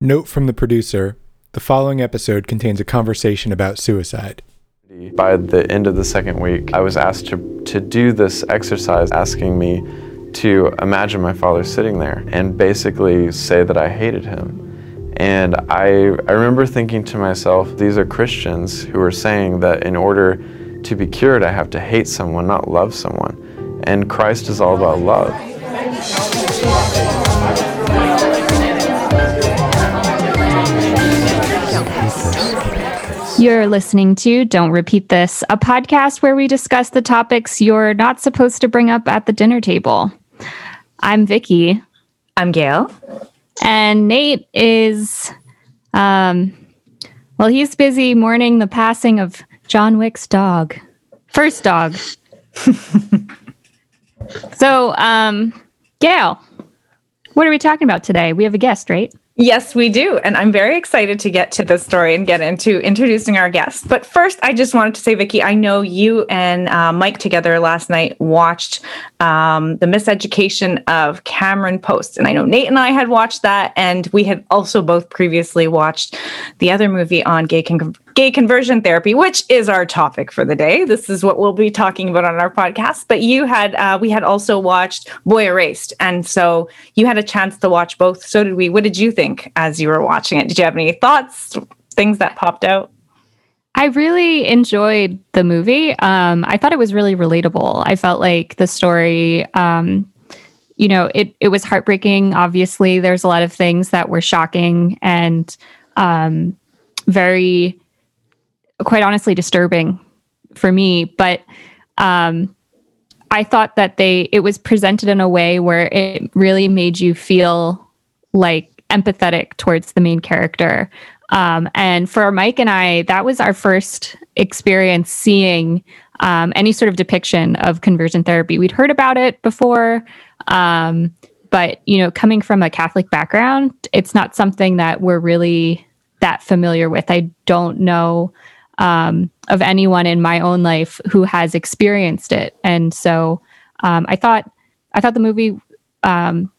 Note from the producer the following episode contains a conversation about suicide. By the end of the second week, I was asked to, to do this exercise asking me to imagine my father sitting there and basically say that I hated him. And I, I remember thinking to myself, these are Christians who are saying that in order to be cured, I have to hate someone, not love someone. And Christ is all about love. You're listening to Don't Repeat This, a podcast where we discuss the topics you're not supposed to bring up at the dinner table. I'm Vicky. I'm Gail. And Nate is, um, well, he's busy mourning the passing of John Wick's dog. First dog. so, um, Gail, what are we talking about today? We have a guest, right? Yes, we do. And I'm very excited to get to this story and get into introducing our guest. But first, I just wanted to say, Vicky, I know you and uh, Mike together last night watched um, The Miseducation of Cameron Post. And I know Nate and I had watched that. And we had also both previously watched the other movie on gay con- gay conversion therapy, which is our topic for the day. This is what we'll be talking about on our podcast. But you had, uh, we had also watched Boy Erased. And so you had a chance to watch both. So did we. What did you think as you were watching it? Did you have any thoughts, things that popped out? I really enjoyed the movie. Um, I thought it was really relatable. I felt like the story, um, you know, it it was heartbreaking. Obviously, there's a lot of things that were shocking and um, very quite honestly disturbing for me. But um, I thought that they it was presented in a way where it really made you feel like empathetic towards the main character. Um, and for Mike and I, that was our first experience seeing um, any sort of depiction of conversion therapy. We'd heard about it before, um, but you know, coming from a Catholic background, it's not something that we're really that familiar with. I don't know um, of anyone in my own life who has experienced it. And so um, I thought I thought the movie um,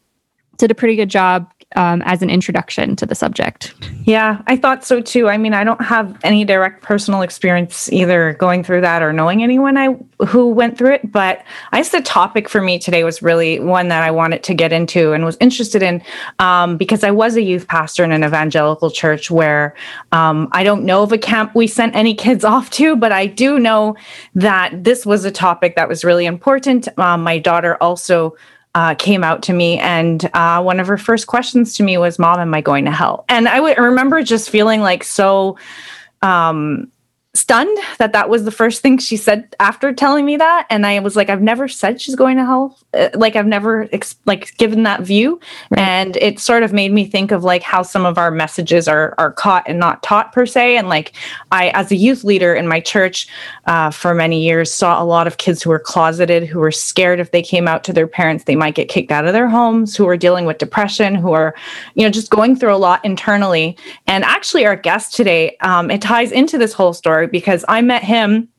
did a pretty good job um, as an introduction to the subject. Yeah, I thought so too. I mean, I don't have any direct personal experience either going through that or knowing anyone I who went through it, but I guess the topic for me today was really one that I wanted to get into and was interested in um, because I was a youth pastor in an evangelical church where um, I don't know of a camp we sent any kids off to, but I do know that this was a topic that was really important. Um, my daughter also uh, came out to me, and uh, one of her first questions to me was, "Mom, am I going to hell?" And I, w- I remember just feeling like so um, stunned that that was the first thing she said after telling me that. And i was like i've never said she's going to hell uh, like i've never ex- like given that view. Right. and it sort of made me think of like how some of our messages are are caught and not taught per se. And like i as a youth leader in my church uh, for many years saw a lot of kids who were closeted who were scared if they came out to their parents they might get kicked out of their homes who are dealing with depression who are you know just going through a lot internally. And actually our guest today um, it ties into this whole story because I met him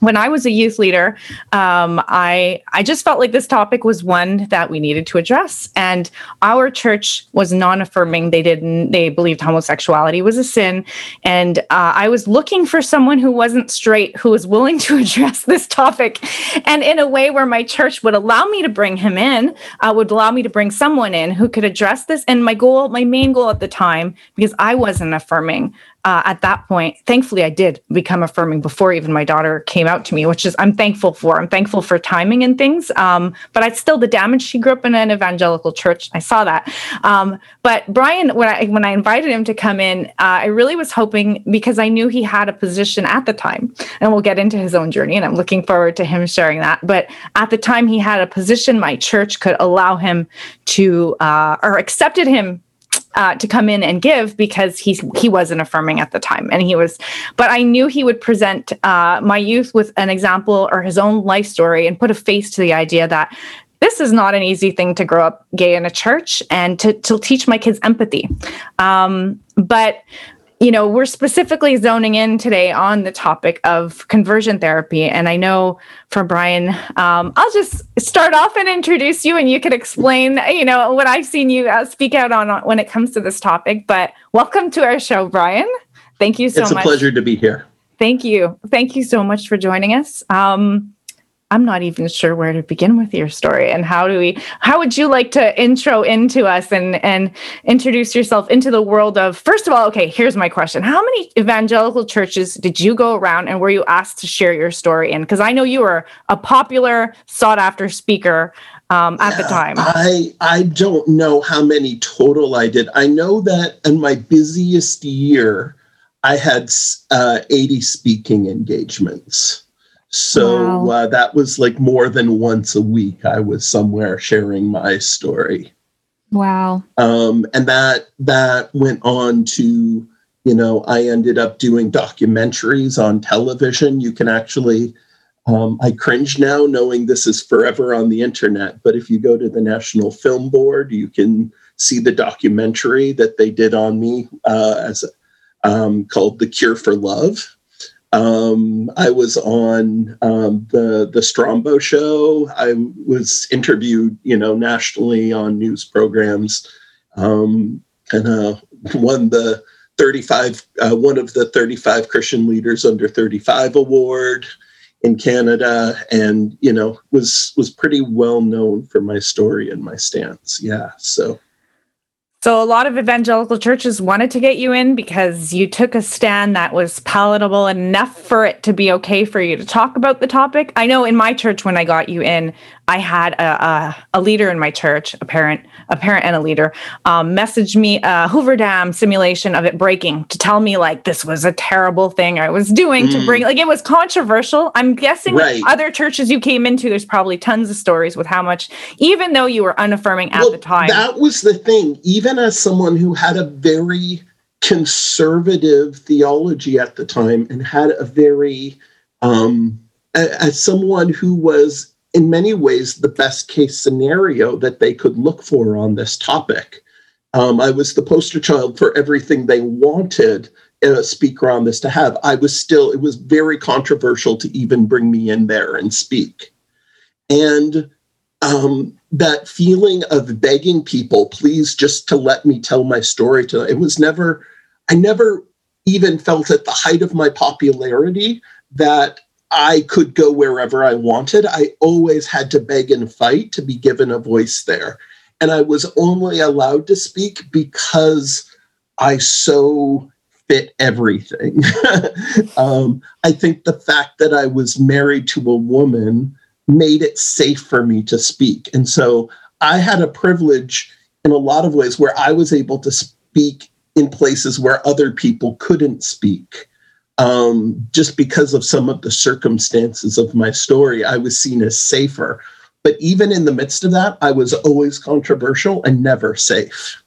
when I was a youth leader, um, I I just felt like this topic was one that we needed to address. And our church was non-affirming; they didn't they believed homosexuality was a sin. And uh, I was looking for someone who wasn't straight who was willing to address this topic, and in a way where my church would allow me to bring him in, uh, would allow me to bring someone in who could address this. And my goal, my main goal at the time, because I wasn't affirming, uh, at that point, thankfully, I did become affirming before even my daughter came out to me, which is I'm thankful for. I'm thankful for timing and things. Um, but I still the damage. She grew up in an evangelical church. I saw that. Um, but Brian, when I when I invited him to come in, uh, I really was hoping because I knew he had a position at the time, and we'll get into his own journey, and I'm looking forward to him sharing that. But at the time, he had a position my church could allow him to uh, or accepted him uh, to come in and give because he he wasn't affirming at the time, and he was. But I knew he would present uh, my youth with an example or his own life story and put a face to the idea that this is not an easy thing to grow up gay in a church and to to teach my kids empathy. Um, but you know, we're specifically zoning in today on the topic of conversion therapy. And I know for Brian, um, I'll just start off and introduce you, and you can explain, you know, what I've seen you uh, speak out on when it comes to this topic. But welcome to our show, Brian. Thank you so much. It's a much. pleasure to be here. Thank you. Thank you so much for joining us. Um, I'm not even sure where to begin with your story and how do we how would you like to intro into us and and introduce yourself into the world of first of all okay here's my question. How many evangelical churches did you go around and were you asked to share your story in? Because I know you were a popular sought after speaker um, at the time. I I don't know how many total I did. I know that in my busiest year I had uh, 80 speaking engagements so wow. uh, that was like more than once a week. I was somewhere sharing my story. Wow. Um, and that that went on to, you know, I ended up doing documentaries on television. You can actually, um, I cringe now knowing this is forever on the internet. But if you go to the National Film Board, you can see the documentary that they did on me uh, as um, called "The Cure for Love." Um, I was on um, the the Strombo show. I was interviewed, you know, nationally on news programs, um, and uh, won the 35 uh, one of the 35 Christian leaders under 35 award in Canada, and you know was was pretty well known for my story and my stance. Yeah, so. So, a lot of evangelical churches wanted to get you in because you took a stand that was palatable enough for it to be okay for you to talk about the topic. I know in my church, when I got you in, I had a, a, a leader in my church, a parent, a parent and a leader, um, messaged me a Hoover Dam simulation of it breaking to tell me like this was a terrible thing I was doing mm. to bring. Like it was controversial. I'm guessing right. other churches you came into, there's probably tons of stories with how much, even though you were unaffirming at well, the time. That was the thing. Even as someone who had a very conservative theology at the time and had a very um, as someone who was in many ways the best case scenario that they could look for on this topic. Um, I was the poster child for everything they wanted a speaker on this to have. I was still, it was very controversial to even bring me in there and speak. And um, that feeling of begging people, please just to let me tell my story to it was never, I never even felt at the height of my popularity that I could go wherever I wanted. I always had to beg and fight to be given a voice there. And I was only allowed to speak because I so fit everything. um, I think the fact that I was married to a woman made it safe for me to speak. And so I had a privilege in a lot of ways where I was able to speak in places where other people couldn't speak um, just because of some of the circumstances of my story, I was seen as safer. But even in the midst of that, I was always controversial and never safe.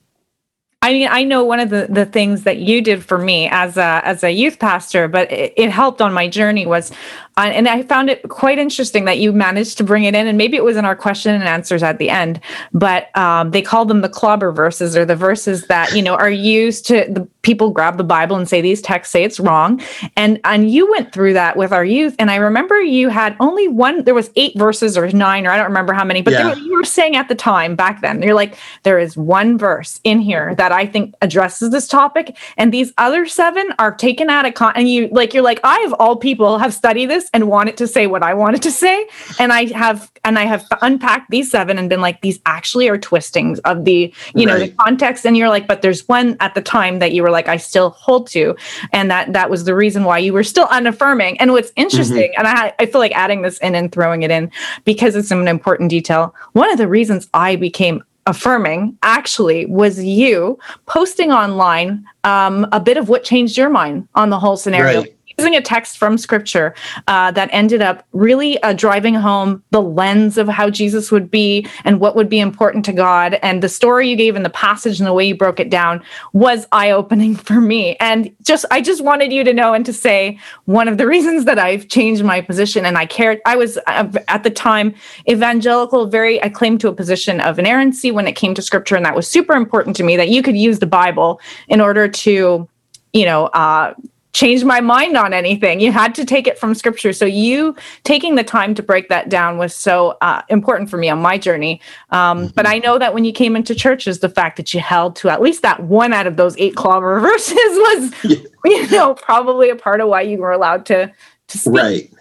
I mean, I know one of the, the things that you did for me as a as a youth pastor, but it, it helped on my journey was uh, and I found it quite interesting that you managed to bring it in, and maybe it was in our question and answers at the end. But um, they call them the clobber verses, or the verses that you know are used to the people grab the Bible and say these texts say it's wrong. And and you went through that with our youth, and I remember you had only one. There was eight verses or nine, or I don't remember how many, but yeah. were, you were saying at the time back then, you're like, there is one verse in here that I think addresses this topic, and these other seven are taken out of con. And you like, you're like, I of all people have studied this and wanted to say what I wanted to say. And I have and I have unpacked these seven and been like, these actually are twistings of the, you right. know, the context. And you're like, but there's one at the time that you were like, I still hold to. And that that was the reason why you were still unaffirming. And what's interesting, mm-hmm. and I I feel like adding this in and throwing it in because it's an important detail. One of the reasons I became affirming actually was you posting online um, a bit of what changed your mind on the whole scenario. Right using a text from scripture uh, that ended up really uh, driving home the lens of how Jesus would be and what would be important to God. And the story you gave in the passage and the way you broke it down was eye opening for me. And just, I just wanted you to know and to say one of the reasons that I've changed my position and I cared. I was uh, at the time evangelical, very, I claimed to a position of inerrancy when it came to scripture. And that was super important to me that you could use the Bible in order to you know, uh, change my mind on anything. You had to take it from scripture. So you taking the time to break that down was so uh, important for me on my journey. Um, mm-hmm. But I know that when you came into churches, the fact that you held to at least that one out of those eight clobber verses was, yeah. you know, probably a part of why you were allowed to to speak. Right,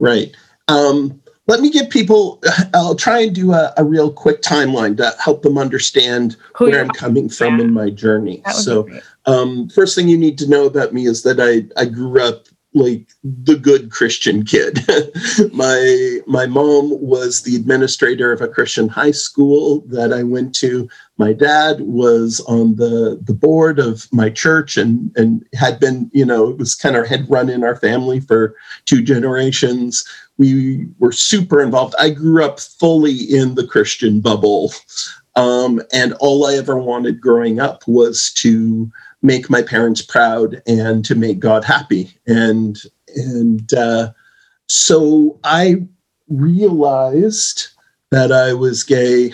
right. Um, let me give people. I'll try and do a, a real quick timeline to help them understand where I'm coming from yeah. in my journey. So um, first thing you need to know about me is that I, I grew up like the good Christian kid. my my mom was the administrator of a Christian high school that I went to. My dad was on the the board of my church and and had been, you know, it was kind of head run in our family for two generations. We were super involved. I grew up fully in the Christian bubble. Um, and all I ever wanted growing up was to make my parents proud and to make God happy. And and uh, so I realized that I was gay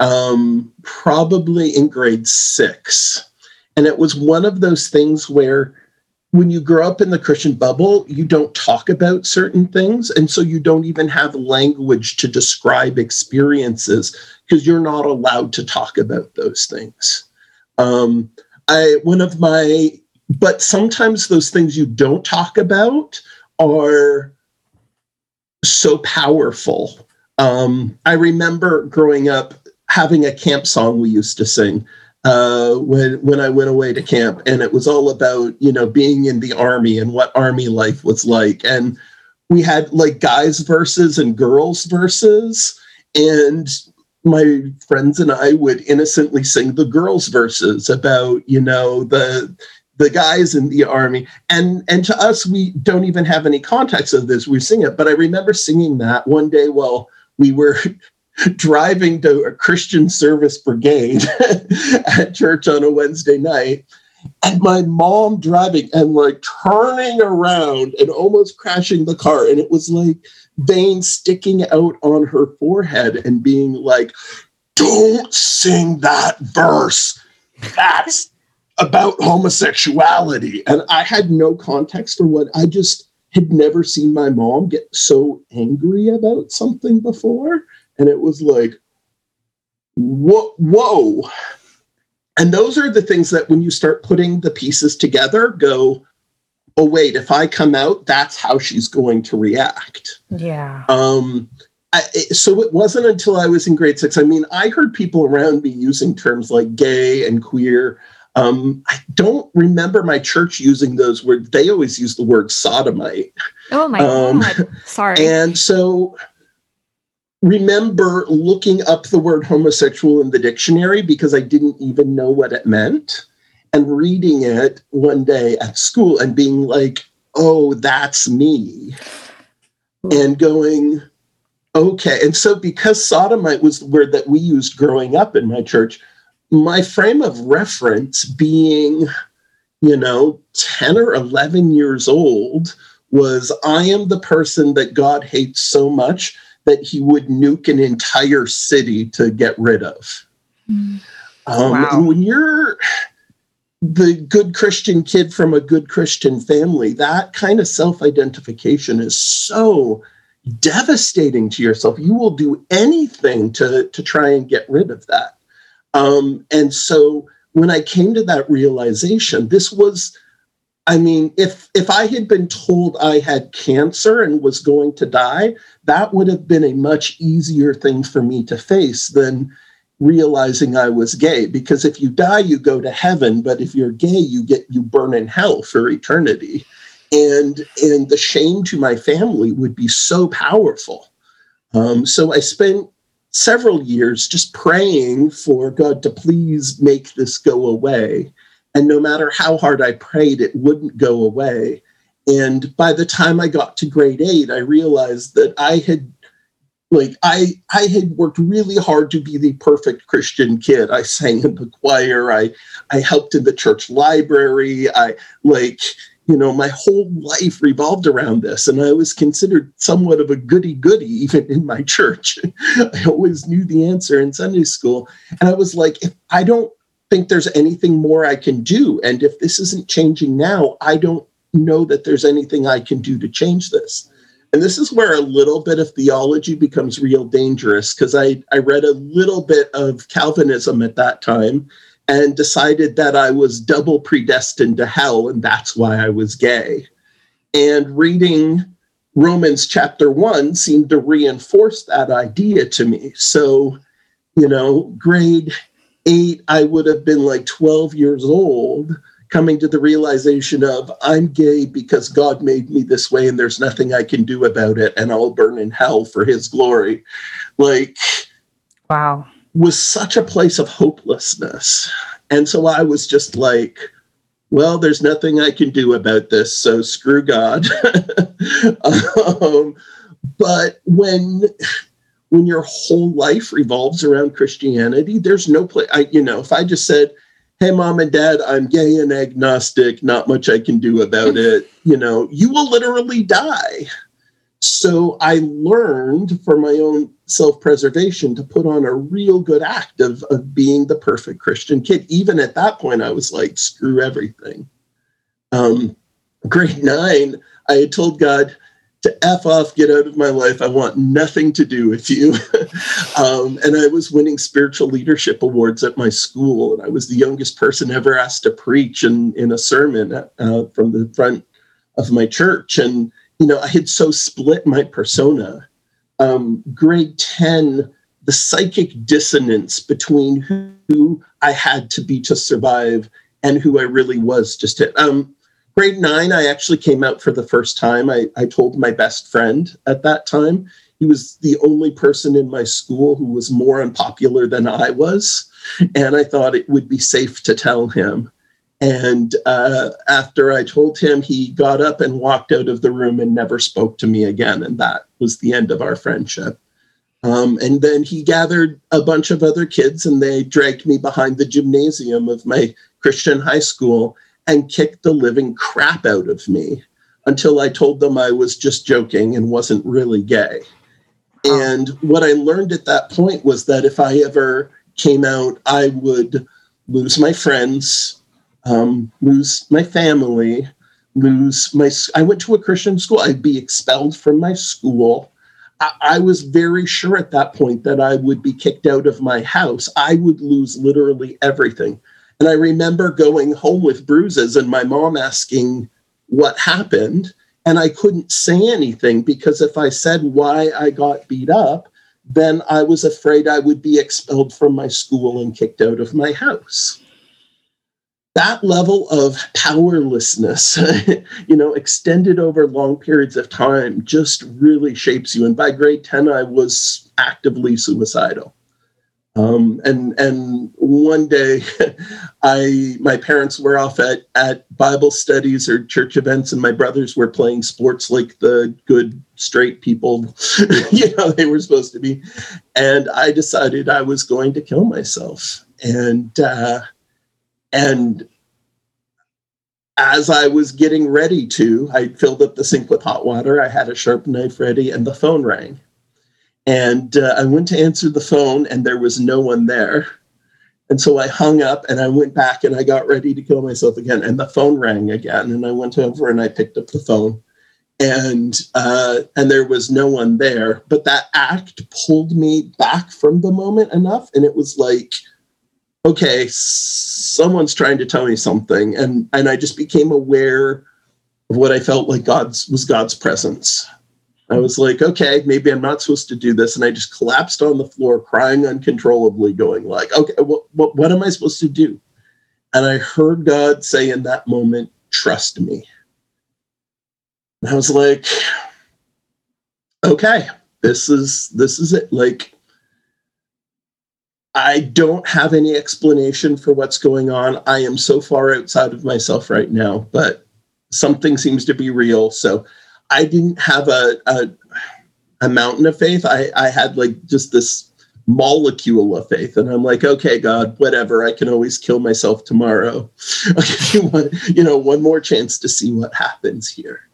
um, probably in grade six. And it was one of those things where when you grow up in the Christian bubble, you don't talk about certain things. And so you don't even have language to describe experiences because you're not allowed to talk about those things. Um, I one of my but sometimes those things you don't talk about are so powerful. Um, I remember growing up having a camp song we used to sing uh, when when I went away to camp, and it was all about you know being in the army and what army life was like, and we had like guys verses and girls verses, and my friends and I would innocently sing the girls' verses about, you know, the the guys in the army. And and to us, we don't even have any context of this. We sing it. But I remember singing that one day while we were driving to a Christian service brigade at church on a Wednesday night. And my mom driving and like turning around and almost crashing the car. And it was like veins sticking out on her forehead and being like, Don't sing that verse. That's about homosexuality. And I had no context for what I just had never seen my mom get so angry about something before. And it was like, whoa, whoa. And those are the things that when you start putting the pieces together, go, oh wait if i come out that's how she's going to react yeah um I, so it wasn't until i was in grade six i mean i heard people around me using terms like gay and queer um, I don't remember my church using those words. They always use the word sodomite. Oh my um, God. Sorry. And so remember looking up the word homosexual in the dictionary because I didn't even know what it meant and reading it one day at school and being like, oh, that's me. Hmm. And going, okay. And so, because sodomite was the word that we used growing up in my church, my frame of reference being, you know, 10 or 11 years old was I am the person that God hates so much that he would nuke an entire city to get rid of. Mm. Um, wow. When you're the good Christian kid from a good Christian family, that kind of self identification is so devastating to yourself. You will do anything to, to try and get rid of that. Um, and so when I came to that realization, this was, I mean, if if I had been told I had cancer and was going to die, that would have been a much easier thing for me to face than realizing I was gay because if you die, you go to heaven, but if you're gay, you get you burn in hell for eternity. And and the shame to my family would be so powerful. Um, so I spent several years just praying for God to please make this go away. And no matter how hard I prayed, it wouldn't go away. And by the time I got to grade eight, I realized that I had like I I had worked really hard to be the perfect Christian kid. I sang in the choir, I I helped in the church library, I like you know, my whole life revolved around this, and I was considered somewhat of a goody goody even in my church. I always knew the answer in Sunday school, and I was like, if I don't think there's anything more I can do. And if this isn't changing now, I don't know that there's anything I can do to change this. And this is where a little bit of theology becomes real dangerous because I, I read a little bit of Calvinism at that time and decided that I was double predestined to hell and that's why I was gay. And reading Romans chapter one seemed to reinforce that idea to me. So, you know, grade eight, I would have been like 12 years old coming to the realization of I'm gay because God made me this way and there's nothing I can do about it and I'll burn in hell for his glory. Like, wow. Was such a place of hopelessness. And so I was just like, well, there's nothing I can do about this, so screw God. um, but when when your whole life revolves around Christianity, there's no place. I, you know, if I just said, hey mom and dad i'm gay and agnostic not much i can do about it you know you will literally die so i learned for my own self-preservation to put on a real good act of, of being the perfect christian kid even at that point i was like screw everything um, grade nine i had told god to F off, get out of my life. I want nothing to do with you. um, and I was winning spiritual leadership awards at my school. And I was the youngest person ever asked to preach in, in a sermon uh, from the front of my church. And, you know, I had so split my persona. Um, grade 10, the psychic dissonance between who I had to be to survive and who I really was just hit. Um, grade nine, I actually came out for the first time. I, I told my best friend at that time. He was the only person in my school who was more unpopular than I was. And I thought it would be safe to tell him. And uh, after I told him, he got up and walked out of the room and never spoke to me again. And that was the end of our friendship. Um, and then he gathered a bunch of other kids and they dragged me behind the gymnasium of my Christian high school and kicked the living crap out of me until I told them I was just joking and wasn't really gay. And what I learned at that point was that if I ever came out, I would lose my friends, um, lose my family, lose my. I went to a Christian school. I'd be expelled from my school. I, I was very sure at that point that I would be kicked out of my house. I would lose literally everything. And I remember going home with bruises and my mom asking what happened. And I couldn't say anything because if I said why I got beat up, then I was afraid I would be expelled from my school and kicked out of my house. That level of powerlessness, you know, extended over long periods of time just really shapes you. And by grade 10, I was actively suicidal. Um, and and one day, I my parents were off at at Bible studies or church events, and my brothers were playing sports like the good straight people, you know, they were supposed to be. And I decided I was going to kill myself. And uh, and as I was getting ready to, I filled up the sink with hot water. I had a sharp knife ready, and the phone rang. And uh, I went to answer the phone, and there was no one there. And so I hung up and I went back and I got ready to kill myself again. And the phone rang again. And I went over and I picked up the phone. And uh, and there was no one there. But that act pulled me back from the moment enough. And it was like, okay, someone's trying to tell me something. And and I just became aware of what I felt like God's was God's presence. I was like, okay, maybe I'm not supposed to do this. And I just collapsed on the floor, crying uncontrollably, going like, okay, what, what, what am I supposed to do? And I heard God say in that moment, trust me. And I was like, okay, this is this is it. Like, I don't have any explanation for what's going on. I am so far outside of myself right now, but something seems to be real. So I didn't have a, a, a mountain of faith. I, I had like just this molecule of faith. And I'm like, okay, God, whatever. I can always kill myself tomorrow. I'll give you one, you know, one more chance to see what happens here.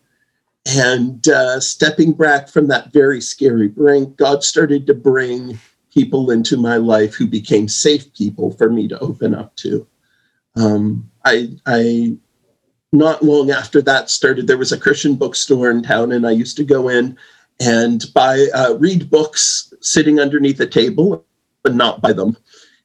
And uh, stepping back from that very scary brink, God started to bring people into my life who became safe people for me to open up to. Um, I, I, not long after that started, there was a Christian bookstore in town, and I used to go in and buy, uh, read books sitting underneath a table, but not buy them.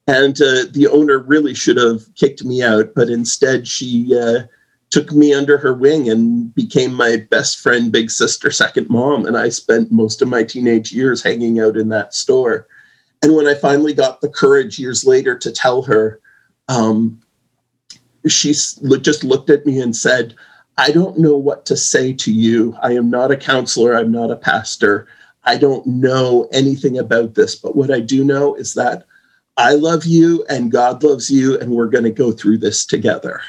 And uh, the owner really should have kicked me out, but instead she uh, took me under her wing and became my best friend, big sister, second mom. And I spent most of my teenage years hanging out in that store. And when I finally got the courage years later to tell her, um, she just looked at me and said, I don't know what to say to you. I am not a counselor. I'm not a pastor. I don't know anything about this. But what I do know is that I love you and God loves you, and we're going to go through this together.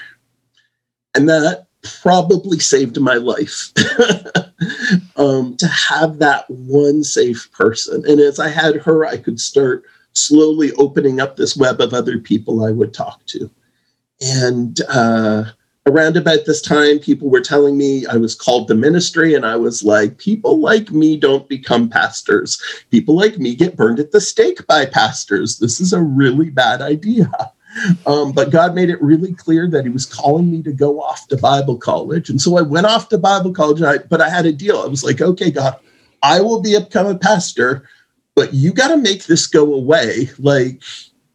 And that probably saved my life um, to have that one safe person. And as I had her, I could start slowly opening up this web of other people I would talk to. And uh, around about this time, people were telling me I was called to ministry, and I was like, people like me don't become pastors. People like me get burned at the stake by pastors. This is a really bad idea. Um, but God made it really clear that He was calling me to go off to Bible college. And so I went off to Bible college, I, but I had a deal. I was like, okay, God, I will be become a pastor, but you got to make this go away. Like,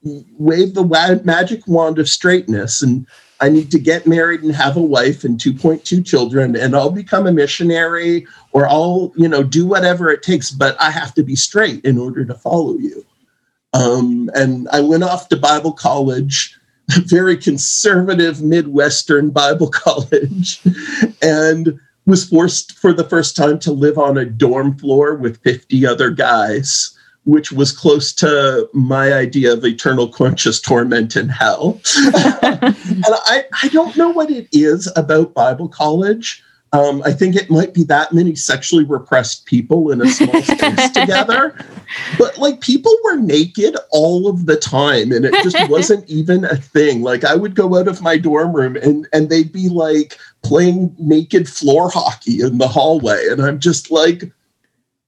wave the magic wand of straightness and I need to get married and have a wife and 2.2 children and I'll become a missionary or I'll, you know, do whatever it takes, but I have to be straight in order to follow you. Um, and I went off to Bible college, very conservative Midwestern Bible college, and was forced for the first time to live on a dorm floor with 50 other guys which was close to my idea of eternal conscious torment in hell. and I, I don't know what it is about Bible college. Um, I think it might be that many sexually repressed people in a small space together. But like people were naked all of the time and it just wasn't even a thing. Like I would go out of my dorm room and, and they'd be like playing naked floor hockey in the hallway. And I'm just like,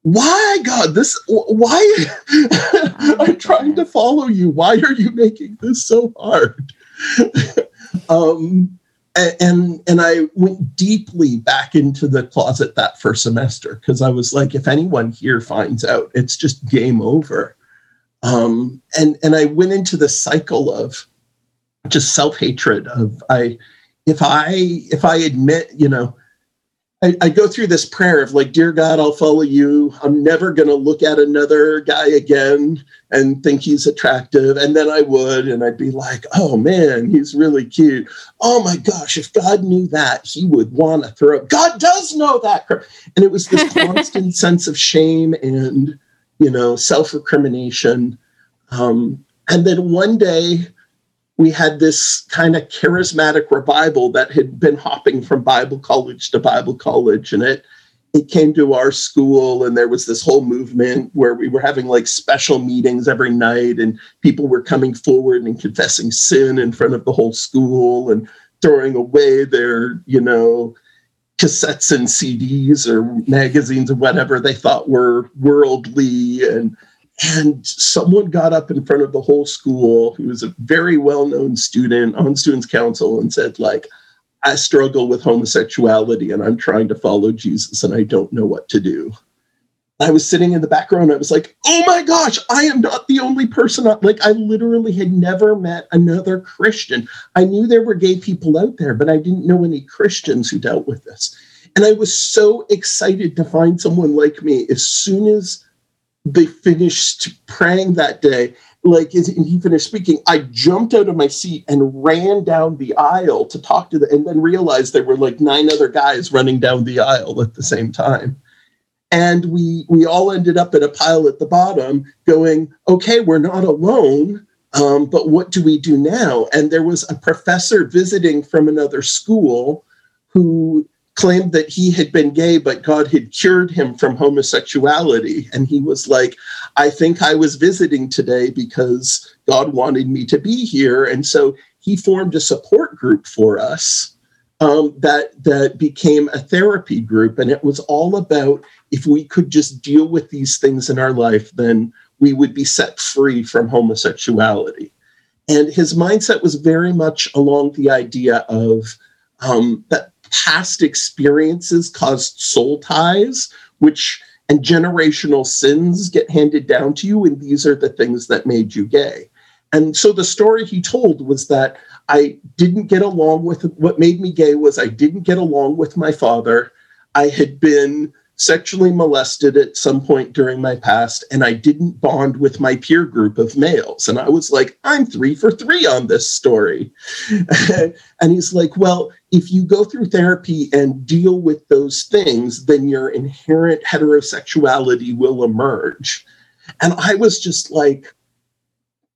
why god this why i'm trying to follow you. Why are you making this so hard? Um and and i went deeply back into the closet that first semester because i was like if anyone here finds out it's just game over. Um and and i went into the cycle of just self-hatred of i if i if i admit you know I, I, go through this prayer of like, dear God, I'll follow you. I'm never going to look at another guy again and think he's attractive. And then I would, and I'd be like, oh man, he's really cute. Oh my gosh, if God knew that, he would want to throw. God does know that. And it was this constant sense of shame and, you know, self recrimination. Um, and then one day, we had this kind of charismatic revival that had been hopping from Bible college to Bible college. And it it came to our school and there was this whole movement where we were having like special meetings every night and people were coming forward and confessing sin in front of the whole school and throwing away their, you know, cassettes and CDs or magazines or whatever they thought were worldly and and someone got up in front of the whole school who was a very well-known student on students council and said like i struggle with homosexuality and i'm trying to follow jesus and i don't know what to do. I was sitting in the background. I was like oh my gosh i am not the only person like i literally had never met another christian. I knew there were gay people out there but i didn't know any christians who dealt with this. And i was so excited to find someone like me. As soon as they finished praying that day. Like he finished speaking. I jumped out of my seat and ran down the aisle to talk to them and then realized there were like nine other guys running down the aisle at the same time. And we we all ended up in a pile at the bottom going okay we're not alone um, but what do we do now? And there was a professor visiting from another school who claimed that he had been gay, but God had cured him from homosexuality. And he was like, I think I was visiting today because God wanted me to be here. And so he formed a support group for us um, that, that became a therapy group. And it was all about if we could just deal with these things in our life, then we would be set free from homosexuality. And his mindset was very much along the idea of um, that past experiences caused soul ties, which and generational sins get handed down to you, and these are the things that made you gay. And so the story he told was that I didn't get along with what made me gay was I didn't get along with my father. I had been sexually molested at some point during my past, and I didn't bond with my peer group of males. And I was like, I'm three for three on this story. and he's like, Well, if you go through therapy and deal with those things, then your inherent heterosexuality will emerge. And I was just like,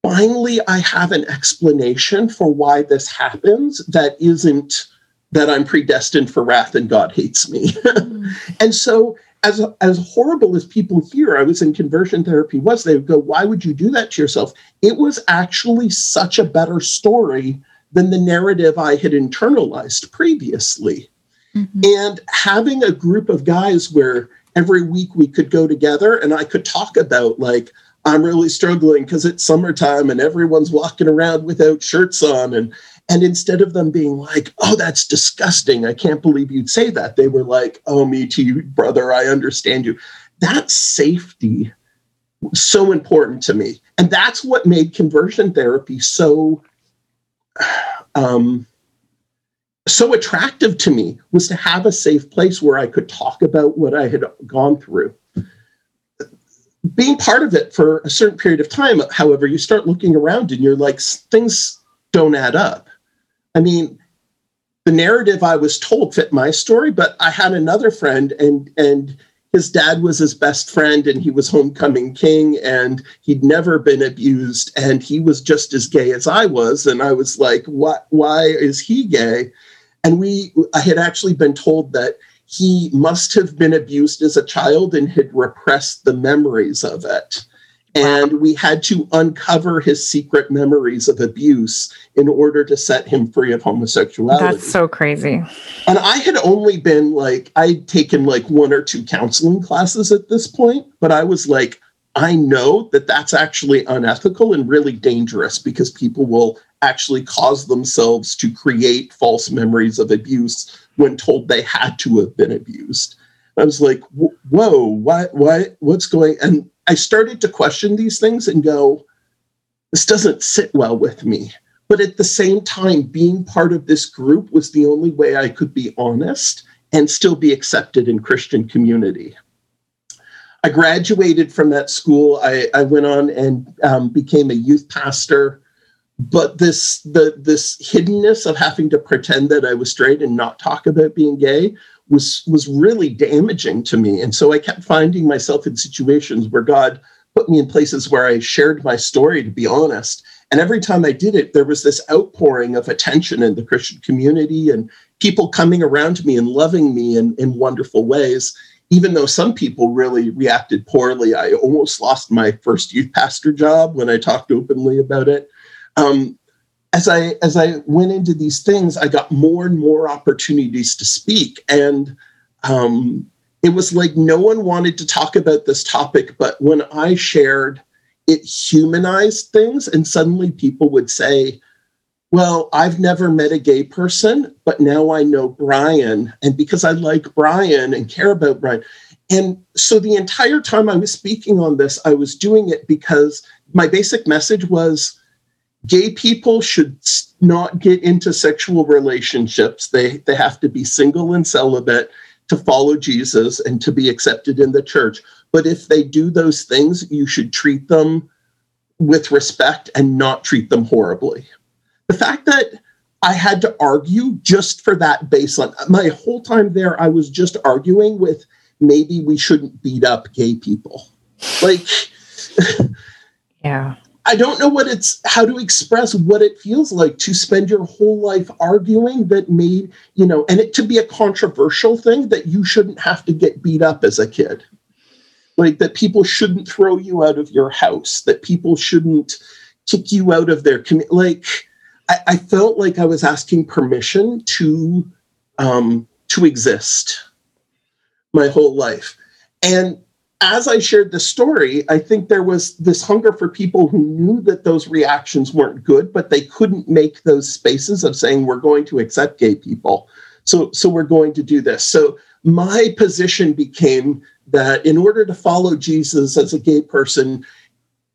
finally, I have an explanation for why this happens that isn't that I'm predestined for wrath and God hates me. Mm. and so as as horrible as people hear I was in conversion therapy was, they would go, Why would you do that to yourself? It was actually such a better story than the narrative I had internalized previously. Mm-hmm. And having a group of guys where every week we could go together and I could talk about like I'm really struggling because it's summertime and everyone's walking around without shirts on and and instead of them being like, oh, that's disgusting. I can't believe you'd say that. They were like, oh, me too, brother. I understand you. That safety so important to me. And that's what made conversion therapy so um, so attractive to me was to have a safe place where I could talk about what I had gone through. Being part of it for a certain period of time, however, you start looking around and you're like, things don't add up. I mean, the narrative I was told fit my story, but I had another friend and and his dad was his best friend and he was homecoming king and he'd never been abused and he was just as gay as I was. And I was like what why is he gay? And we I had actually been told that he must have been abused as a child and had repressed the memories of it and we had to uncover his secret memories of abuse in order to set him free of homosexuality. That's so crazy. And I had only been like, I'd taken like one or two counseling classes at this point, but I was like, I know that that's actually unethical and really dangerous because people will actually cause themselves to create false memories of abuse when told they had to have been abused. I was like, whoa, what, what, what's going? And I started to question these things and go, this doesn't sit well with me. But at the same time, being part of this group was the only way I could be honest and still be accepted in Christian community. I graduated from that school. I, I went on and um, became a youth pastor. But this the this hiddenness of having to pretend that I was straight and not talk about being gay was was really damaging to me. And so i kept finding myself in situations where god put me in places where i shared my story to be honest. And every time i did it there was this outpouring of attention in the christian community and people coming around me and loving me in, in wonderful ways. Even though some people really reacted poorly i almost lost my first youth pastor job when i talked openly about it um, as I as I went into these things, I got more and more opportunities to speak, and um, it was like no one wanted to talk about this topic. But when I shared, it humanized things, and suddenly people would say, "Well, I've never met a gay person, but now I know Brian, and because I like Brian and care about Brian." And so the entire time I was speaking on this, I was doing it because my basic message was gay people should not get into sexual relationships. They they have to be single and celibate to follow Jesus and to be accepted in the church. But if they do those things, you should treat them with respect and not treat them horribly. The fact that I had to argue just for that baseline, my whole time there, I was just arguing with maybe we shouldn't beat up gay people. Like, yeah. I don't know what it's how to express what it feels like to spend your whole life arguing that made, you know, and it to be a controversial thing that you shouldn't have to get beat up as a kid. Like that people shouldn't throw you out of your house, that people shouldn't kick you out of their community. Like I, I, felt like I was asking permission to um to exist my whole life. And as I shared the story, I think there was this hunger for people who knew that those reactions weren't good, but they couldn't make those spaces of saying, we're going to accept gay people. So, so we're going to do this. So my position became that in order to follow Jesus as a gay person,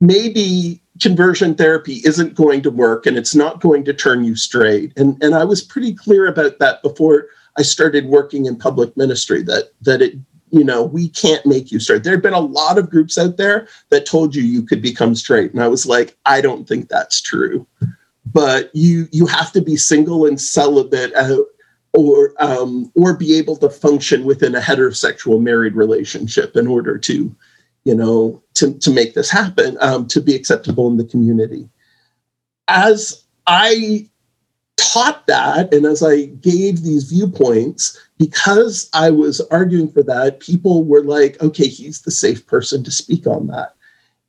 maybe conversion therapy isn't going to work and it's not going to turn you straight. And, and I was pretty clear about that before I started working in public ministry that, that it you know, we can't make you straight. There have been a lot of groups out there that told you you could become straight. And I was like, I don't think that's true. But you you have to be single and celibate or um, or be able to function within a heterosexual married relationship in order to, you know, to, to make this happen, um, to be acceptable in the community. As I taught that and as I gave these viewpoints, because I was arguing for that, people were like, okay, he's the safe person to speak on that.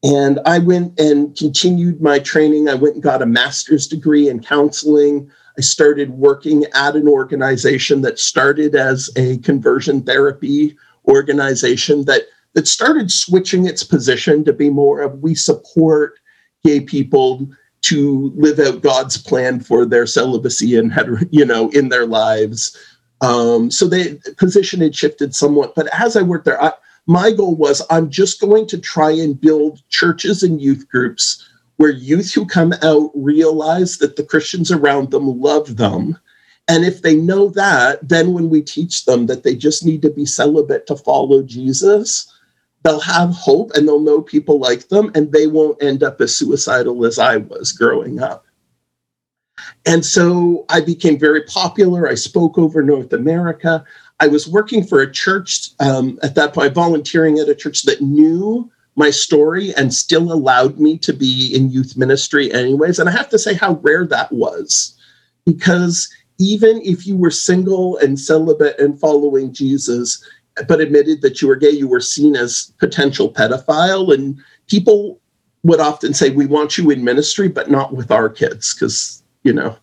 And I went and continued my training. I went and got a master's degree in counseling. I started working at an organization that started as a conversion therapy organization that, that started switching its position to be more of we support gay people to live out God's plan for their celibacy and you know in their lives. Um, so the position had shifted somewhat. But as I worked there, I, my goal was I'm just going to try and build churches and youth groups where youth who come out realize that the Christians around them love them. And if they know that, then when we teach them that they just need to be celibate to follow Jesus, they'll have hope and they'll know people like them and they won't end up as suicidal as I was growing up. And so I became very popular. I spoke over North America. I was working for a church um, at that point, volunteering at a church that knew my story and still allowed me to be in youth ministry, anyways. And I have to say how rare that was because even if you were single and celibate and following Jesus, but admitted that you were gay, you were seen as potential pedophile. And people would often say, We want you in ministry, but not with our kids, because, you know,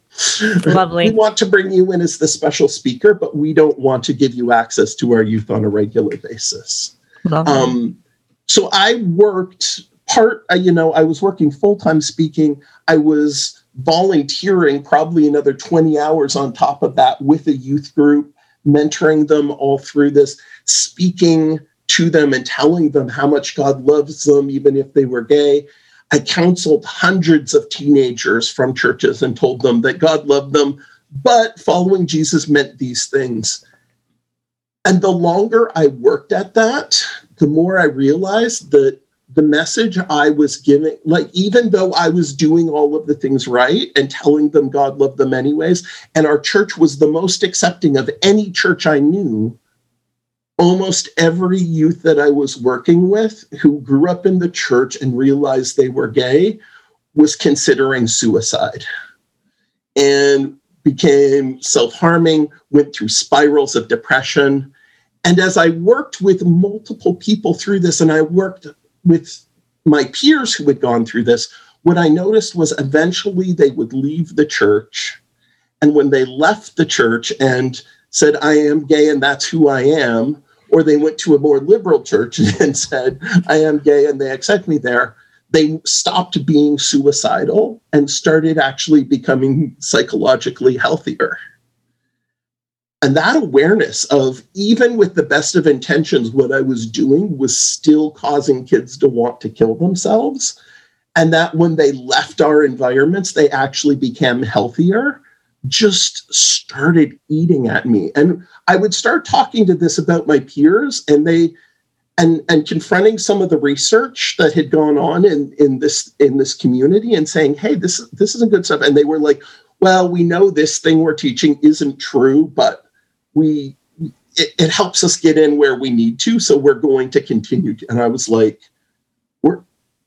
lovely. we want to bring you in as the special speaker, but we don't want to give you access to our youth on a regular basis. Um, so I worked part, uh, you know, I was working full time speaking. I was volunteering probably another 20 hours on top of that with a youth group, mentoring them all through this speaking to them and telling them how much God loves them, even if they were gay. I counseled hundreds of teenagers from churches and told them that God loved them, but following Jesus meant these things. And the longer I worked at that, the more I realized that the message I was giving, like, even though I was doing all of the things right and telling them God loved them anyways, and our church was the most accepting of any church I knew, almost every youth that I was working with who grew up in the church and realized they were gay was considering suicide and became self harming, went through spirals of depression. And as I worked with multiple people through this, and I worked with my peers who had gone through this, what I noticed was eventually they would leave the church. And when they left the church and said, I am gay and that's who I am, or they went to a more liberal church and said, I am gay and they accept me there, they stopped being suicidal and started actually becoming psychologically healthier. And that awareness of even with the best of intentions, what I was doing was still causing kids to want to kill themselves. And that when they left our environments, they actually became healthier just started eating at me. And I would start talking to this about my peers and they and and confronting some of the research that had gone on in in this in this community and saying, hey, this this isn't good stuff. And they were like, well, we know this thing we're teaching isn't true, but we it, it helps us get in where we need to. So we're going to continue. And I was like,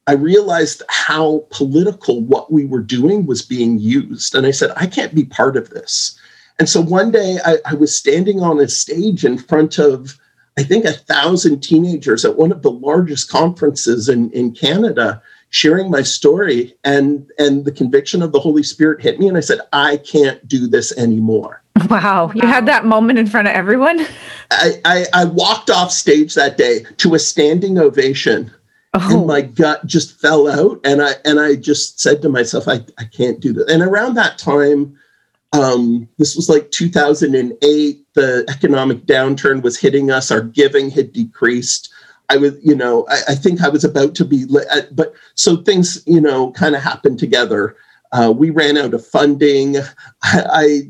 I realized how political what we were doing was being used. And I said, I can't be part of this. And so one day I, I was standing on a stage in front of, I think, a thousand teenagers at one of the largest conferences in, in Canada, sharing my story and and the conviction of the Holy Spirit hit me and I said, I can't do this anymore. Wow. You had that moment in front of everyone? I, I, I walked off stage that day to a standing ovation Oh, and my gut just fell out and i and i just said to myself i, I can't do this. And around that time um, this was like 2008 the economic downturn was hitting us our giving had decreased. I was you know i, I think i was about to be but so things you know kind of happened together. Uh, we ran out of funding. I, I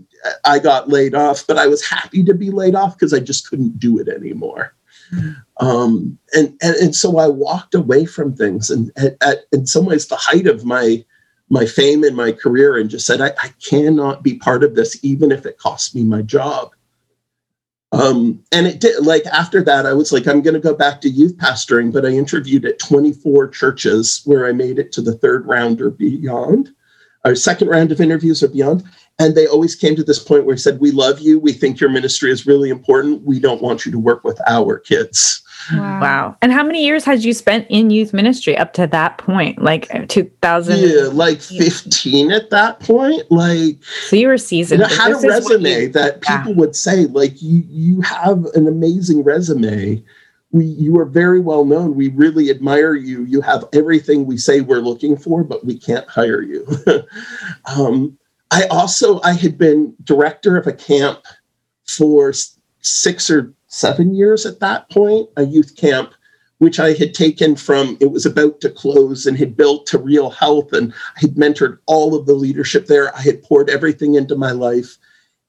i got laid off but i was happy to be laid off because i just couldn't do it anymore um, and, and and so I walked away from things, and at, at in some ways the height of my my fame and my career, and just said I, I cannot be part of this, even if it costs me my job. Um, and it did. Like after that, I was like, I'm going to go back to youth pastoring, but I interviewed at 24 churches where I made it to the third round or beyond, or second round of interviews or beyond. And they always came to this point where he said, "We love you. We think your ministry is really important. We don't want you to work with our kids." wow. And how many years had you spent in youth ministry up to that point? Like uh, 2000? Yeah, like 15 at that point. Like, So you were seasoned. and I had a This is what resume you- that yeah. people would say, like, you you have an amazing resume. We you are very well known. We really admire you. You have everything we say we're looking for, but we can't hire you. um, I also I had been director of a camp for six or seven years at that point, a youth camp, which I had taken from it was about to close and had built to real health. And I had mentored all of the leadership there. I had poured everything into my life.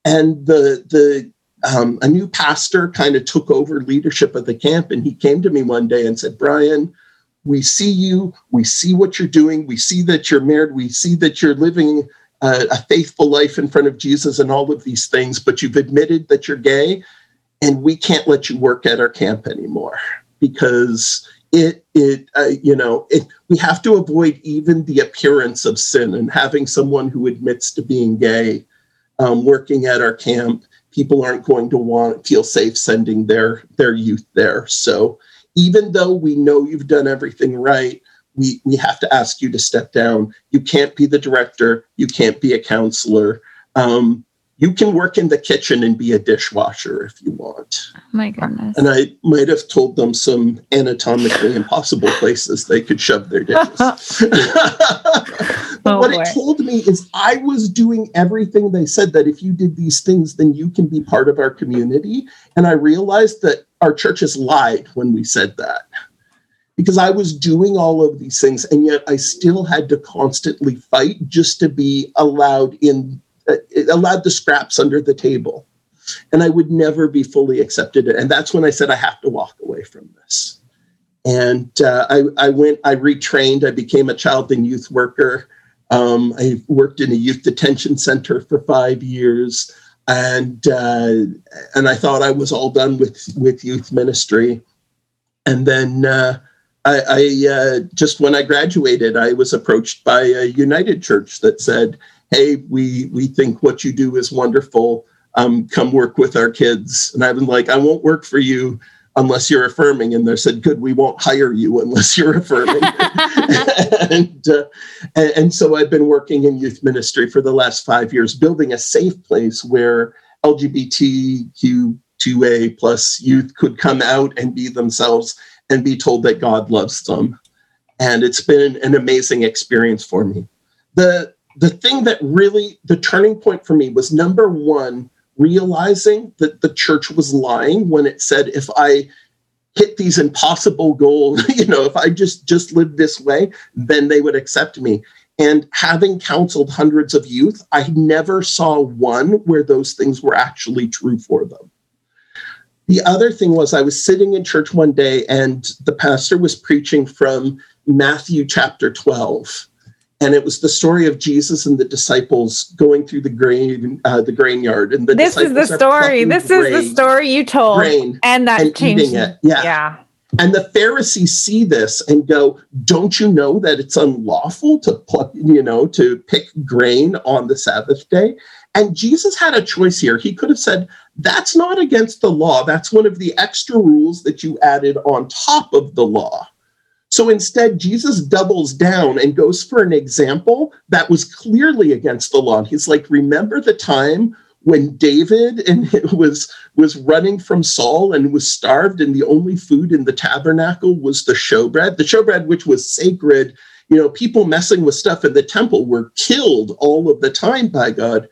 And the the um, a new pastor kind of took over leadership of the camp, and he came to me one day and said, "Brian, we see you. We see what you're doing. We see that you're married. We see that you're living a, a faithful life in front of Jesus and all of these things. But you've admitted that you're gay, and we can't let you work at our camp anymore because it it uh, you know it, we have to avoid even the appearance of sin and having someone who admits to being gay um, working at our camp people aren't going to want feel safe sending their their youth there so even though we know you've done everything right we we have to ask you to step down you can't be the director you can't be a counselor um, you can work in the kitchen and be a dishwasher if you want Oh my goodness. and I might have told them some anatomically impossible places they could shove their dishes. but Oh, what boy. it told me is I was doing everything they said that if you did these things, then you can be part of our community. And I realized that our churches lied when we said that. Because I was doing all of these things, and yet I still had to constantly fight just to be allowed in, uh, allowed the scraps under the table and I would never be fully accepted. And that's when I said, I have to walk away from this. And uh, I, I went, I retrained, I became a child and youth worker. Um, I worked in a youth detention center for five years. And uh, and I thought I was all done with with youth ministry, and then uh, I, I uh, just when I graduated, I was approached by a United Church that said, "Hey, we we think what you do is wonderful um, come work with our kids. And I've been like, I won't work for you unless you're affirming. And they said, good, we won't hire you unless you're affirming. and, uh, and, and so I've been working in youth ministry for the last five years, building a safe place where LGBTQ2A plus youth could come out and be themselves and be told that God loves them. And it's been an amazing experience for me. The the thing that really the turning point for me was number one realizing that the church was lying when it said if i hit these impossible goals you know if i just just live this way then they would accept me and having counseled hundreds of youth i never saw one where those things were actually true for them the other thing was i was sitting in church one day and the pastor was preaching from matthew chapter 12 and it was the story of Jesus and the disciples going through the grain, uh, the grain yard, and the This is the story. This is the story you told. Grain And that and changed. it. Yeah. Yeah. And the Pharisees see this and go, "Don't you know that it's unlawful to pluck, you know, to pick grain on the Sabbath day?" And Jesus had a choice here. He could have said, "That's not against the law. That's one of the extra rules that you added on top of the law." So instead, Jesus doubles down and goes for an example that was clearly against the law. And He's like, remember the time when David and was was running from Saul and was starved, and the only food in the tabernacle was the showbread, the showbread which was sacred. You know, people messing with stuff in the temple were killed all of the time by God,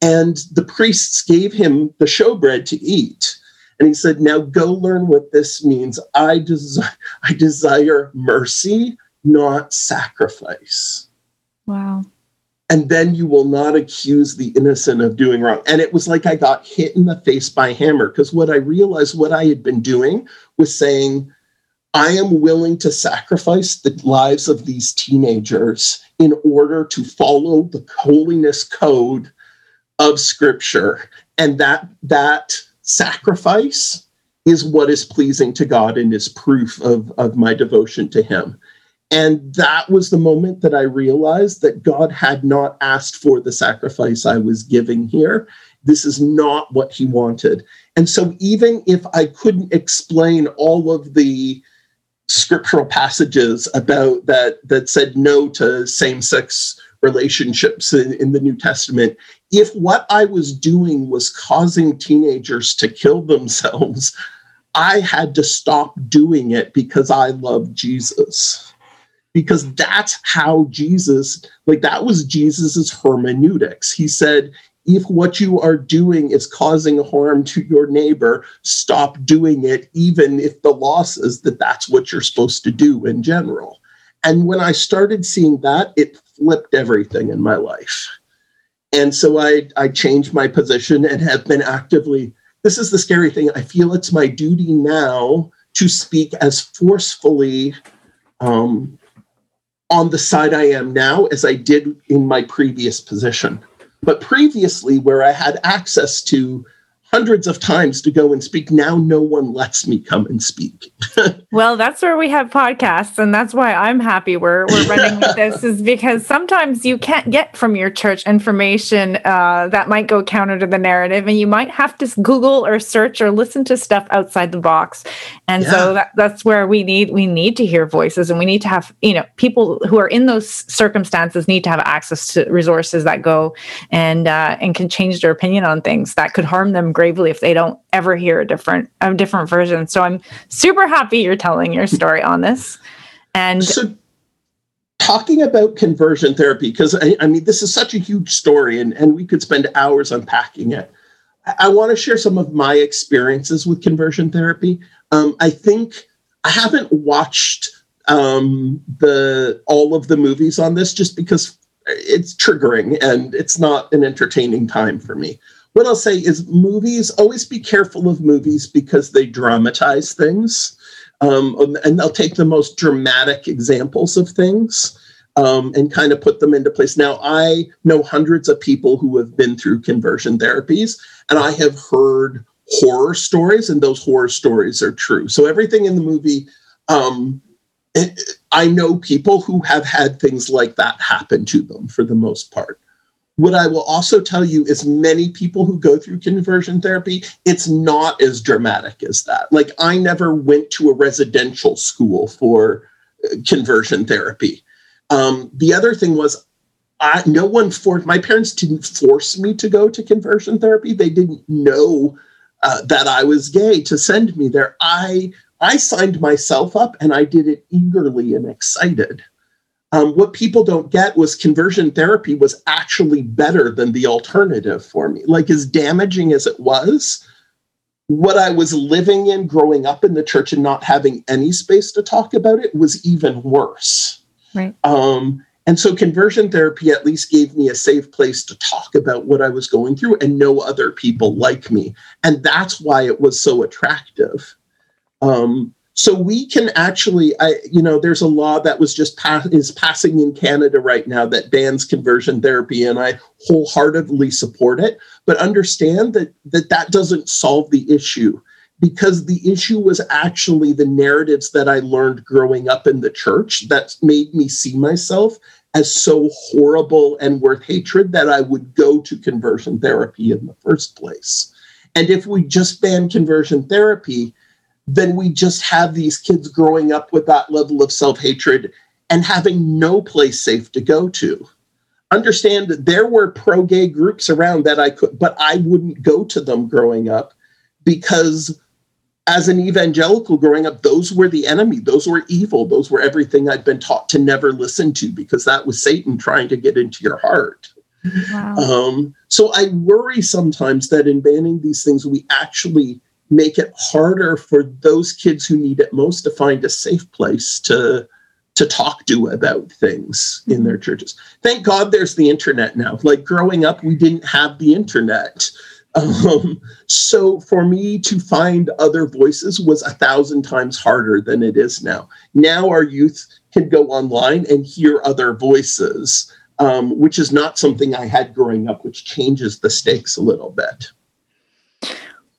and the priests gave him the showbread to eat. And he said, Now go learn what this means. I, desire, I desire mercy, not sacrifice. Wow. And then you will not accuse the innocent of doing wrong. And it was like I got hit in the face by a hammer because what I realized what I had been doing was saying, I am willing to sacrifice the lives of these teenagers in order to follow the holiness code of scripture. And that that sacrifice is what is pleasing to God and is proof of, of my devotion to Him. And that was the moment that I realized that God had not asked for the sacrifice I was giving here. This is not what He wanted. And so, even if I couldn't explain all of the scriptural passages about that that said no to same-sex relationships in, in, the New Testament, if what I was doing was causing teenagers to kill themselves, I had to stop doing it because I love Jesus. Because that's how Jesus, like that was Jesus's hermeneutics. He said, if what you are doing is causing harm to your neighbor, stop doing it, even if the law says that that's what you're supposed to do in general. And when I started seeing that, it flipped everything in my life. And so I, I changed my position and have been actively. This is the scary thing. I feel it's my duty now to speak as forcefully um, on the side I am now as I did in my previous position. But previously, where I had access to hundreds of times to go and speak. Now no one lets me come and speak. well, that's where we have podcasts, and that's why I'm happy we're we're running with this is because sometimes you can't get from your church information uh, that might go counter to the narrative, and you might have to Google or search or listen to stuff outside the box. And yeah. so that, that's where we need we need to hear voices, and we need to have you know people who are in those circumstances need to have access to resources that go and uh, and can change their opinion on things that could harm them gravely if they don't ever hear a different a different version. So I'm super happy you're telling your story on this. And so talking about conversion therapy, because I, I, mean this is such a huge story and, and we could spend hours unpacking it. I, I want to share some of my experiences with conversion therapy. Um, I think I haven't watched um, the all of the movies on this just because it's triggering and it's not an entertaining time for me what I'll say is movies, always be careful of movies because they dramatize things. Um, and they'll take the most dramatic examples of things um, and kind of put them into place. Now, I know hundreds of people who have been through conversion therapies, and I have heard horror stories, and those horror stories are true. So, everything in the movie, um, it, I know people who have had things like that happen to them for the most part. What I will also tell you is many people who go through conversion therapy, it's not as dramatic as that. Like I never went to a residential school for uh, conversion therapy. Um, the other thing was I, no one forced my parents didn't force me to go to conversion therapy. They didn't know uh, that I was gay to send me there. I I signed myself up and I did it eagerly and excited. Um, what people don't get was conversion therapy was actually better than the alternative for me. Like, as damaging as it was, what I was living in growing up in the church and not having any space to talk about it was even worse. Right. Um, and so conversion therapy at least gave me a safe place to talk about what I was going through and know other people like me. And that's why it was so attractive. Um, so we can actually, I, you know, there's a law that was just is passing in Canada right now that bans conversion therapy, and I wholeheartedly support it. But understand that that that doesn't solve the issue because the issue was actually the narratives that I learned growing up in the church that made me see myself as so horrible and worth hatred that I would go to conversion therapy in the first place. And if we just ban conversion therapy, then we just have these kids growing up with that level of self hatred and having no place safe to go to. Understand that there were pro gay groups around that I could, but I wouldn't go to them growing up because as an evangelical growing up, those were the enemy. Those were evil. Those were everything I'd been taught to never listen to because that was Satan trying to get into your heart. Wow. Um, so I worry sometimes that in banning these things, we actually make it harder for those kids who need it most to find a safe place to to talk to about things in their mm-hmm. churches. Thank God there's the internet now. Like growing up, we didn't have the internet. Um, so for me to find other voices was a thousand times harder than it is now. Now our youth can go online and hear other voices, um, which is not something I had growing up, which changes the stakes a little bit.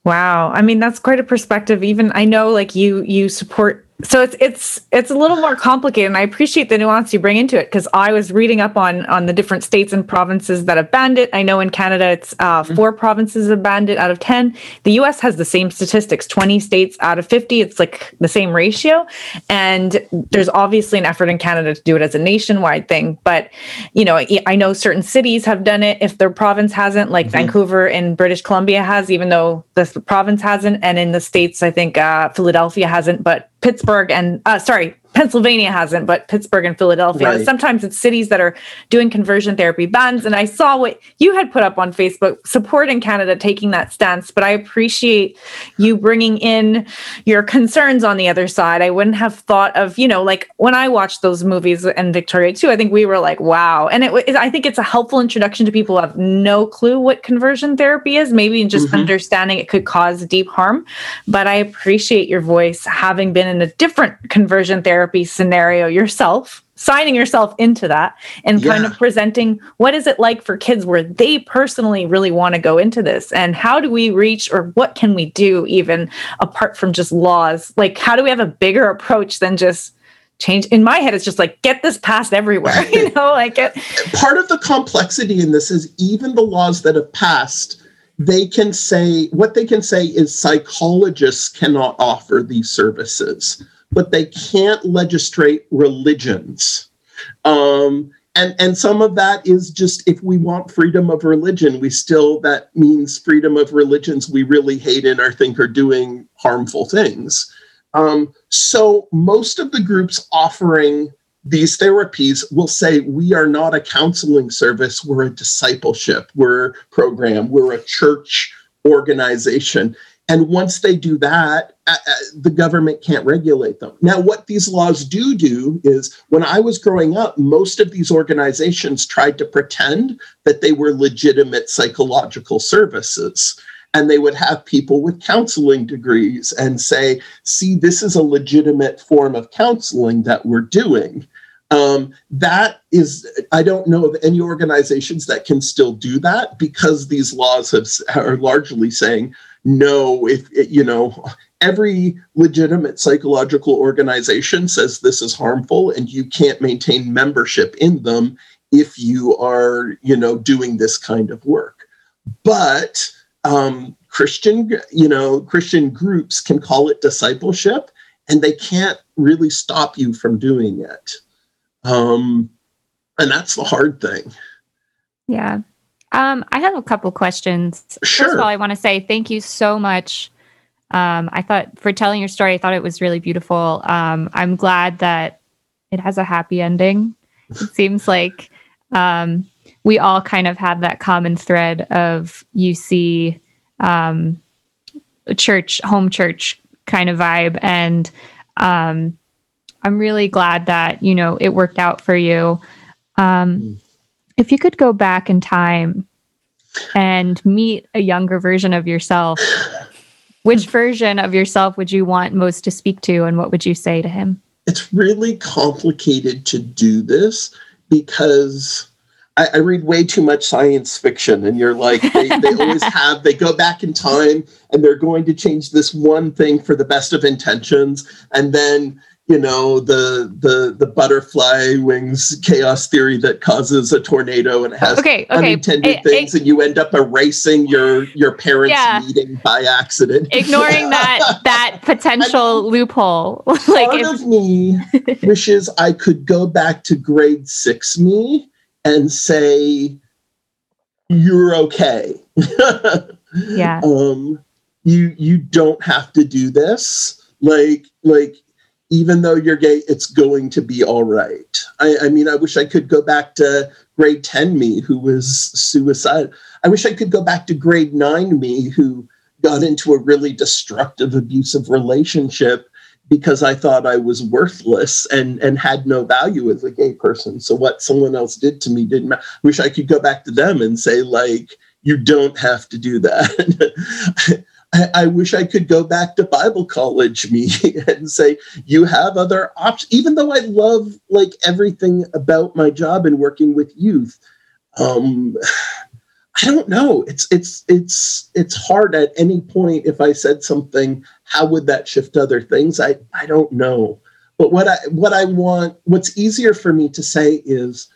Wow. I mean, that's quite a perspective. Even I know like you you support so it's it's it's a little more complicated and i appreciate the nuance you bring into it because i was reading up on on the different states and provinces that have banned it. I know in canada it's uh, mm-hmm. four provinces have banned it out of 10 the us has the same statistics 20 states out of 50 it's like the same ratio. And there's obviously an effort in canada to do it as a nationwide thing but you know i know certain cities have done it if their province hasn't like mm-hmm. vancouver in british columbia has even though the province hasn't. And in the states i think uh, philadelphia hasn't but Pittsburgh and uh, sorry, Pennsylvania hasn't, but Pittsburgh and Philadelphia. Right. Sometimes it's cities that are doing conversion therapy bans. And I saw what you had put up on Facebook supporting Canada taking that stance. But I appreciate you bringing in your concerns on the other side. I wouldn't have thought of, you know, like when I watched those movies and Victoria too, I think we were like, wow. And it, I think it's a helpful introduction to people who have no clue what conversion therapy is, maybe just mm-hmm. understanding it could cause deep harm. But I appreciate your voice having been in a different conversion therapy therapy scenario yourself signing yourself into that and yeah. kind of presenting what is it like for kids where they personally really want to go into this? And how do we reach or what can we do even apart from just laws? Like how do we have a bigger approach than just change? In my head it's just like get this passed everywhere you know like it part of the complexity in this is even the laws that have passed they can say what they can say is psychologists cannot offer these services but they can't legislate religions. Um, and, and some of that is just if we want freedom of religion, we still, that means freedom of religions we really hate and or think are doing harmful things. Um, so most of the groups offering these therapies will say we are not a counseling service we're a discipleship we're a program we're a church organization and once they do that, uh, uh, the government can't regulate them. Now, what these laws do do is when I was growing up, most of these organizations tried to pretend that they were legitimate psychological services. And they would have people with counseling degrees and say, see, this is a legitimate form of counseling that we're doing. Um, that is, I don't know of any organizations that can still do that because these laws have, are largely saying no, if you know, every legitimate psychological organization says this is harmful and you can't maintain membership in them if you are, you know, doing this kind of work. But um, Christian, you know, Christian groups can call it discipleship and they can't really stop you from doing it. Um, and that's the hard thing. Yeah. Um, I have a couple questions. Sure. First of all, I want to say thank you so much. Um, I thought for telling your story, I thought it was really beautiful. Um, I'm glad that it has a happy ending. It seems like um, we all kind of have that common thread of you see um, church, home church kind of vibe, and um, I'm really glad that you know it worked out for you. Um, mm if you could go back in time and meet a younger version of yourself, which version of yourself would you want most to speak to and what would you say to him? It's really complicated to do this because I, I read way too much science fiction, and you're like, they, they always have, they go back in time and they're going to change this one thing for the best of intentions. And then you know the the the butterfly wings chaos theory that causes a tornado and it has Okay, okay. unintended things and you end up erasing your your parents Yeah. meeting by accident Ignoring that that potential loophole. like part if, of me wishes I could go back to grade six me and say, "You're okay." Yeah. Um, you you don't have to do this. Like like even though you're gay, it's going to be all right. I, I mean, I wish I could go back to grade 10 me who was suicide. I wish I could go back to grade nine me who got into a really destructive, abusive relationship because I thought I was worthless and and had no value as a gay person. So what someone else did to me didn't matter. I wish I could go back to them and say like, you don't have to do that. I, I wish I could go back to Bible college me and say you have other options. Even though I love like everything about my job and working with youth, um, I don't know. It's it's it's it's hard at any point. If I said something, how would that shift other things? I I don't know. But what I what I want, what's easier for me to say is,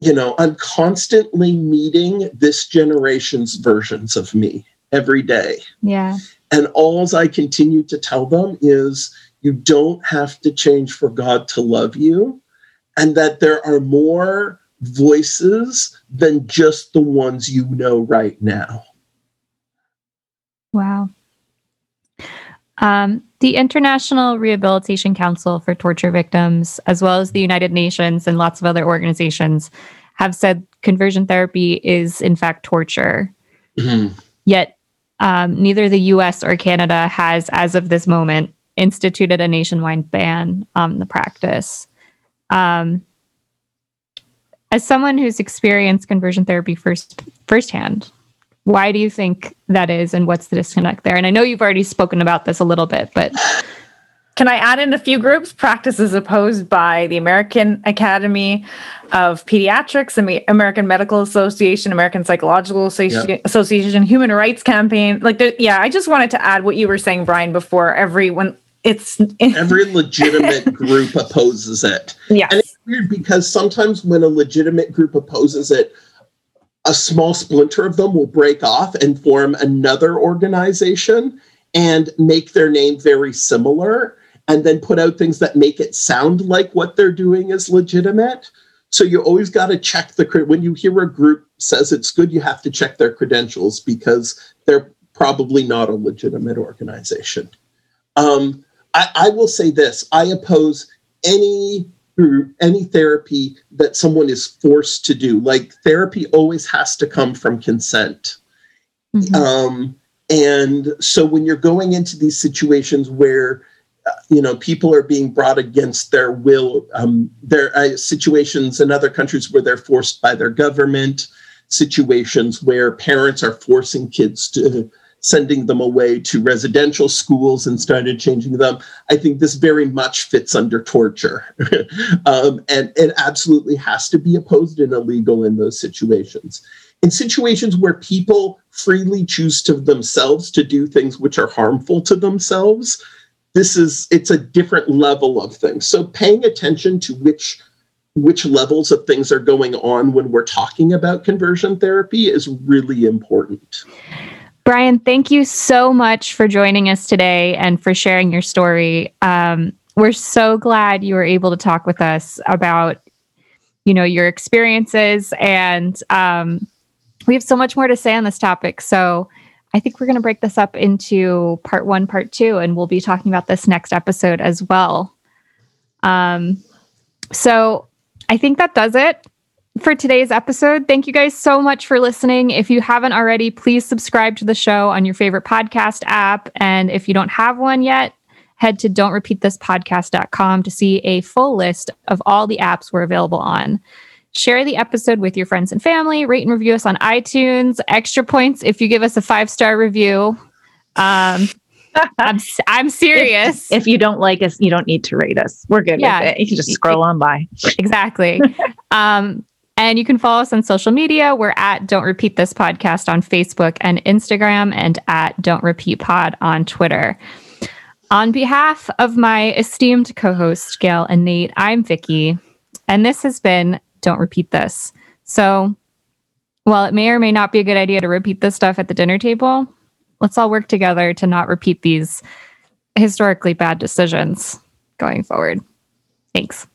you know, I'm constantly meeting this generation's versions of me every day. yeah. And all I continue to tell them is you don't have to change for God to love you, and that there are more voices than just the ones you know right now. Wow. Um, the International Rehabilitation Council for Torture Victims, as well as the United Nations and lots of other organizations, have said conversion therapy is, in fact, torture. Yet, um, neither the US or Canada has, as of this moment, instituted a nationwide ban on the practice. Um, as someone who's experienced conversion therapy first firsthand, why do you think that is, and what's the disconnect there? And I know you've already spoken about this a little bit, but Can I add in a few groups? Practices opposed by the American Academy of Pediatrics, the American Medical Association, American Psychological Associ- Association, Human Rights Campaign. Like, there, yeah, I just wanted to add what you were saying, Brian, before. Everyone, it's Every legitimate group opposes it. yes, And it's weird because sometimes when a legitimate group opposes it, a small splinter of them will break off and form another organization and make their name very similar and then put out things that make it sound like what they're doing is legitimate. So you always got to check the when you hear a group says it's good, you have to check their credentials because they're probably not a legitimate organization. Um, I, I will say this: I oppose any through any therapy that someone is forced to do. Like therapy always has to come from consent. Mhm. Um, and so when you're going into these situations where you know people are being brought against their will, um, there are situations in other countries where they're forced by their government, situations where parents are forcing kids to sending them away to residential schools and started changing them. I think this very much fits under torture. um, and it absolutely has to be opposed and illegal in those situations. In situations where people freely choose to themselves to do things which are harmful to themselves, this is it's a different level of things. So paying attention to which which levels of things are going on when we're talking about conversion therapy is really important. Brian, thank you so much for joining us today and for sharing your story. Um, we're so glad you were able to talk with us about, you know, your experiences, and um, we have so much more to say on this topic. So I think we're going to break this up into part one, part two, and we'll be talking about this next episode as well. Um, so I think that does it for today's episode. Thank you guys so much for listening. If you haven't already, please subscribe to the show on your favorite podcast app. And if you don't have one yet, head to don'trepeatthispodcast.com to see a full list of all the apps we're available on. Share the episode with your friends and family, rate and review us on iTunes. Extra points if you give us a five star review. Um, I'm, I'm serious. If you don't like us, you don't need to rate us. We're good Yeah. with it. You can just scroll on by. exactly. um, and you can follow us on social media. We're at Don't Repeat This Podcast on Facebook and Instagram, and at Don't Repeat Pod on Twitter. On behalf of my esteemed co host, Gail and Nate, I'm Vicky, and this has been Don't Repeat This. So, while it may or may not be a good idea to repeat this stuff at the dinner table, let's all work together to not repeat these historically bad decisions going forward. Thanks.